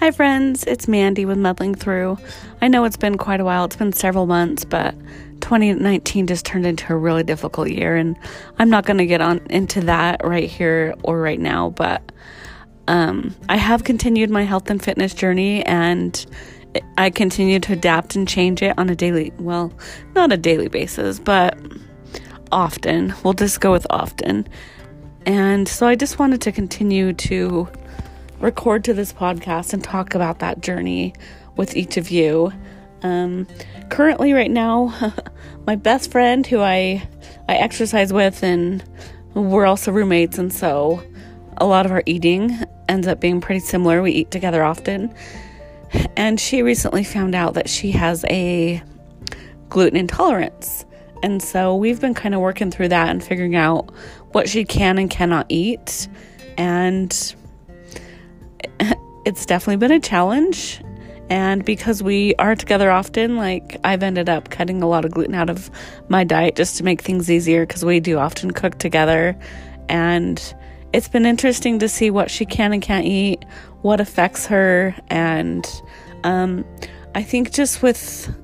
Hi, friends, it's Mandy with Muddling Through. I know it's been quite a while, it's been several months, but 2019 just turned into a really difficult year, and I'm not going to get on into that right here or right now, but um, I have continued my health and fitness journey, and I continue to adapt and change it on a daily, well, not a daily basis, but often. We'll just go with often. And so I just wanted to continue to record to this podcast and talk about that journey with each of you. Um, currently, right now, my best friend who I I exercise with, and we're also roommates, and so a lot of our eating ends up being pretty similar. We eat together often, and she recently found out that she has a gluten intolerance. And so we've been kind of working through that and figuring out what she can and cannot eat. And it's definitely been a challenge. And because we are together often, like I've ended up cutting a lot of gluten out of my diet just to make things easier because we do often cook together. And it's been interesting to see what she can and can't eat, what affects her, and um, I think just with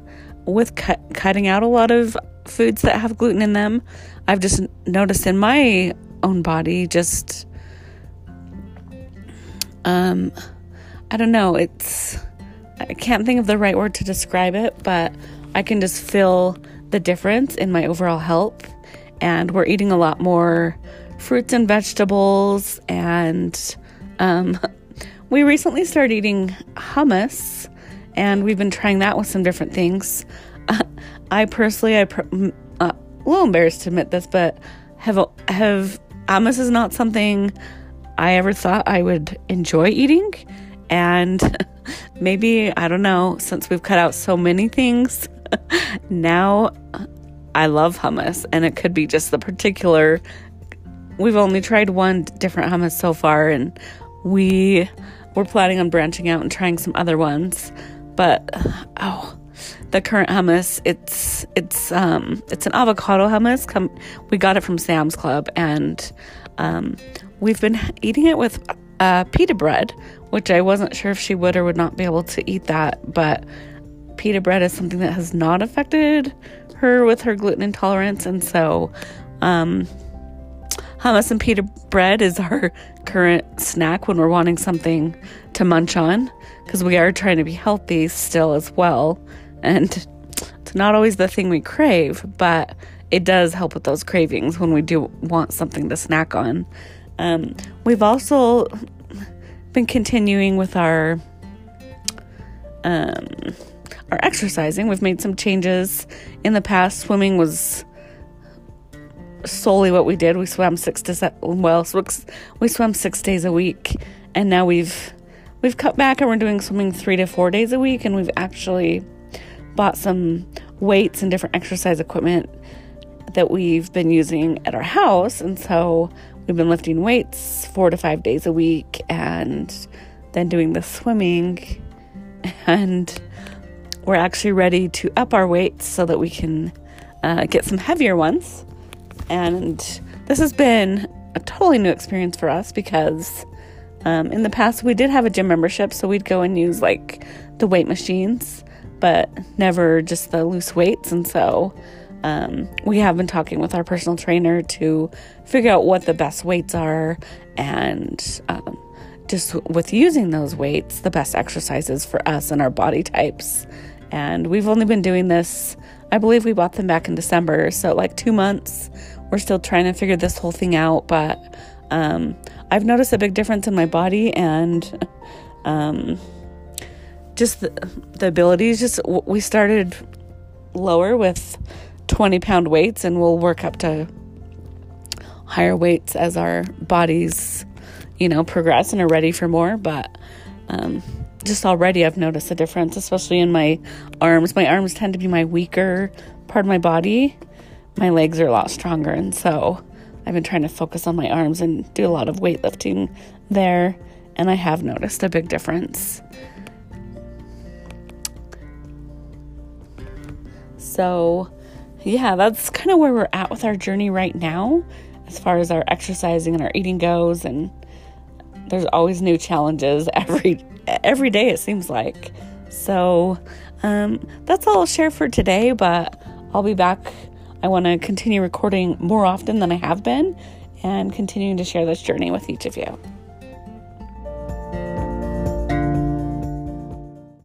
with cut, cutting out a lot of foods that have gluten in them, I've just noticed in my own body just um I don't know, it's I can't think of the right word to describe it, but I can just feel the difference in my overall health. And we're eating a lot more fruits and vegetables. And um, we recently started eating hummus, and we've been trying that with some different things. I personally, I pr- uh, a little embarrassed to admit this, but have have hummus is not something I ever thought I would enjoy eating. And maybe, I don't know, since we've cut out so many things, now I love hummus. And it could be just the particular. We've only tried one different hummus so far, and we we're planning on branching out and trying some other ones. But oh, the current hummus, it's it's um it's an avocado hummus. Come, we got it from Sam's Club, and um, we've been eating it with uh, pita bread, which I wasn't sure if she would or would not be able to eat that, but pita bread is something that has not affected her with her gluten intolerance, and so um, hummus and pita bread is our current snack when we're wanting something to munch on because we are trying to be healthy still as well, and it's not always the thing we crave, but it does help with those cravings when we do want something to snack on. Um, we've also been continuing with our um, our exercising. We've made some changes in the past. Swimming was solely what we did. We swam six to seven, well, we swam six days a week, and now we've we've cut back and we're doing swimming three to four days a week, and we've actually bought some weights and different exercise equipment that we've been using at our house, and so We've been lifting weights four to five days a week and then doing the swimming. And we're actually ready to up our weights so that we can uh, get some heavier ones. And this has been a totally new experience for us because um, in the past we did have a gym membership, so we'd go and use like the weight machines, but never just the loose weights. And so um, we have been talking with our personal trainer to figure out what the best weights are and um, just with using those weights, the best exercises for us and our body types. And we've only been doing this, I believe we bought them back in December, so like two months. We're still trying to figure this whole thing out, but um, I've noticed a big difference in my body and um, just the, the abilities. Just we started lower with 20 pound weights and we'll work up to higher weights as our bodies, you know, progress and are ready for more. But um, just already, I've noticed a difference, especially in my arms. My arms tend to be my weaker part of my body. My legs are a lot stronger, and so I've been trying to focus on my arms and do a lot of weightlifting there, and I have noticed a big difference. So, yeah, that's kind of where we're at with our journey right now, as far as our exercising and our eating goes. And there's always new challenges every every day it seems like. So um, that's all I'll share for today, but I'll be back. I want to continue recording more often than I have been and continuing to share this journey with each of you.